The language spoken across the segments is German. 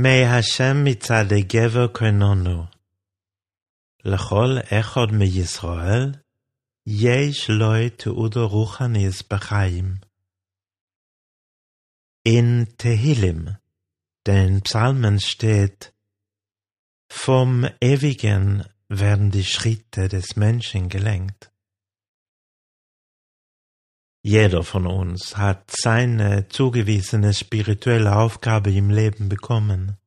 מהשם מצד גבר כנונו. לכל אחד מישראל יש לו תעודו רוחניס בחיים. In Tehillim, den Psalmen steht, vom Ewigen werden die Schritte des Menschen gelenkt. Jeder von uns hat seine zugewiesene spirituelle Aufgabe im Leben bekommen,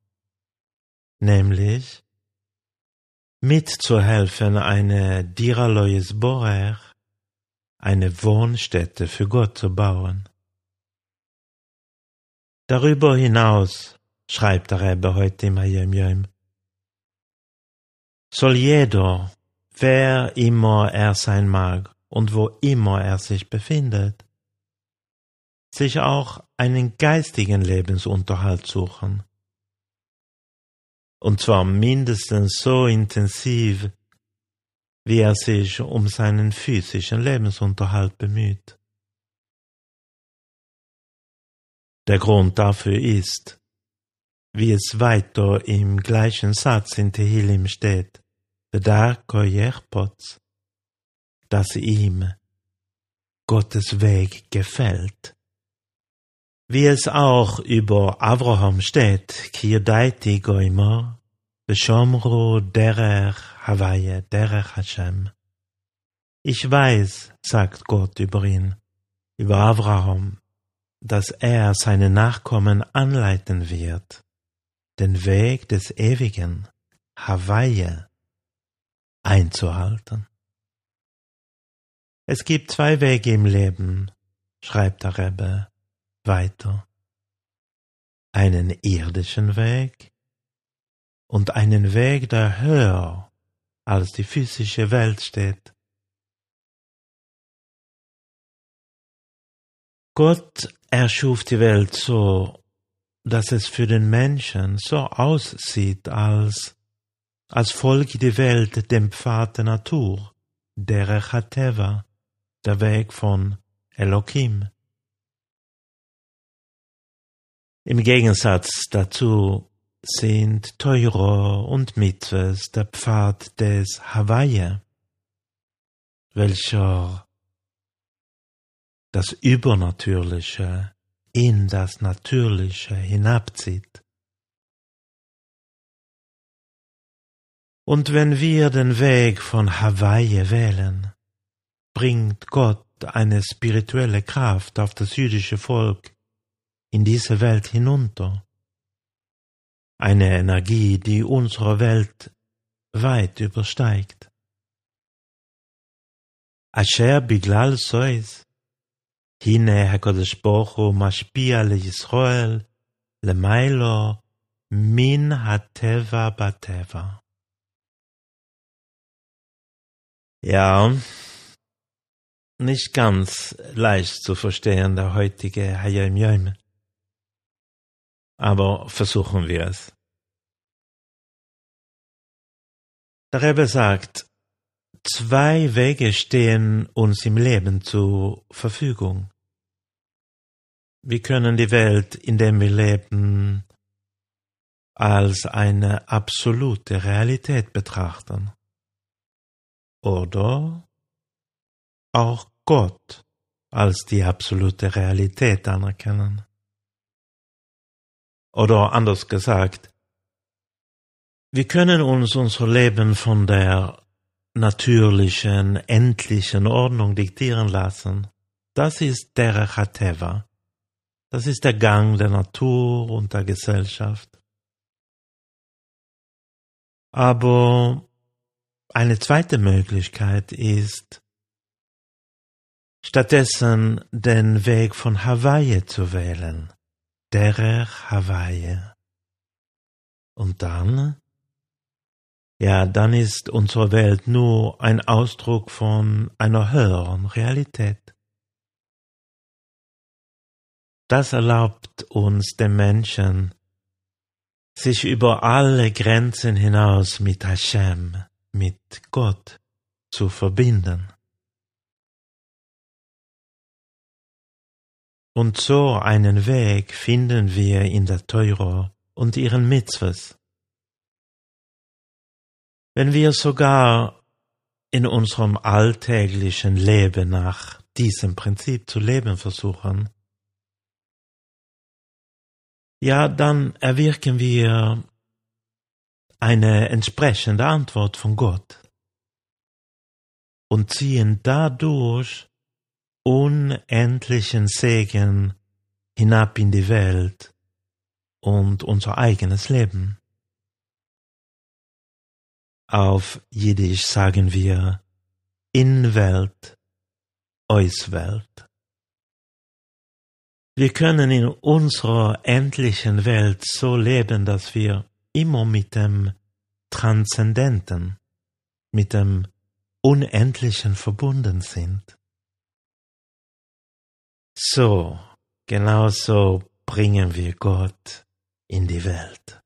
nämlich mitzuhelfen, eine Diralois Borer, eine Wohnstätte für Gott zu bauen. Darüber hinaus, schreibt der Rebbe heute im Hayem Yom, soll jeder, wer immer er sein mag, und wo immer er sich befindet, sich auch einen geistigen Lebensunterhalt suchen. Und zwar mindestens so intensiv, wie er sich um seinen physischen Lebensunterhalt bemüht. Der Grund dafür ist, wie es weiter im gleichen Satz in Tehillim steht, Bedarko Yerpots, dass ihm Gottes Weg gefällt. Wie es auch über Abraham steht, Kirdaiti Goimor, Beshomru derech Hawaii, derech Hashem. Ich weiß, sagt Gott über ihn, über Abraham, dass er seine Nachkommen anleiten wird, den Weg des Ewigen, Hawaii, einzuhalten. Es gibt zwei Wege im Leben, schreibt der Rebbe weiter. Einen irdischen Weg und einen Weg, der höher als die physische Welt steht. Gott erschuf die Welt so, dass es für den Menschen so aussieht, als, als folge die Welt dem Pfad der Natur, der Chateva, der Weg von Elohim. Im Gegensatz dazu sind Teuro und Mitzvahs der Pfad des Hawaii, welcher das Übernatürliche in das Natürliche hinabzieht. Und wenn wir den Weg von Hawaii wählen, bringt Gott eine spirituelle Kraft auf das jüdische Volk in diese Welt hinunter. Eine Energie, die unsere Welt weit übersteigt. Asher biglal sois, hine HaKadosh Baruch Hu mashpia לישראל למיילו מן הטבע בטבע. Ja, nicht ganz leicht zu verstehen, der heutige Hayom Yom. Aber versuchen wir es. Der Rebbe sagt, zwei Wege stehen uns im Leben zur Verfügung. Wir können die Welt, in der wir leben, als eine absolute Realität betrachten. Oder auch Gott als die absolute Realität anerkennen. Oder anders gesagt, wir können uns unser Leben von der natürlichen, endlichen Ordnung diktieren lassen. Das ist der Hateva. Das ist der Gang der Natur und der Gesellschaft. Aber eine zweite Möglichkeit ist, stattdessen den Weg von Hawaii zu wählen, derer Hawaii. Und dann? Ja, dann ist unsere Welt nur ein Ausdruck von einer höheren Realität. Das erlaubt uns den Menschen, sich über alle Grenzen hinaus mit Hashem, mit Gott zu verbinden. Und so einen Weg finden wir in der Teuro und ihren Mitzvahs. Wenn wir sogar in unserem alltäglichen Leben nach diesem Prinzip zu leben versuchen, ja, dann erwirken wir eine entsprechende Antwort von Gott und ziehen dadurch unendlichen Segen hinab in die Welt und unser eigenes Leben. Auf Jiddisch sagen wir in Welt, eus Welt. Wir können in unserer endlichen Welt so leben, dass wir immer mit dem Transzendenten, mit dem Unendlichen verbunden sind. So, genau so bringen wir Gott in die Welt.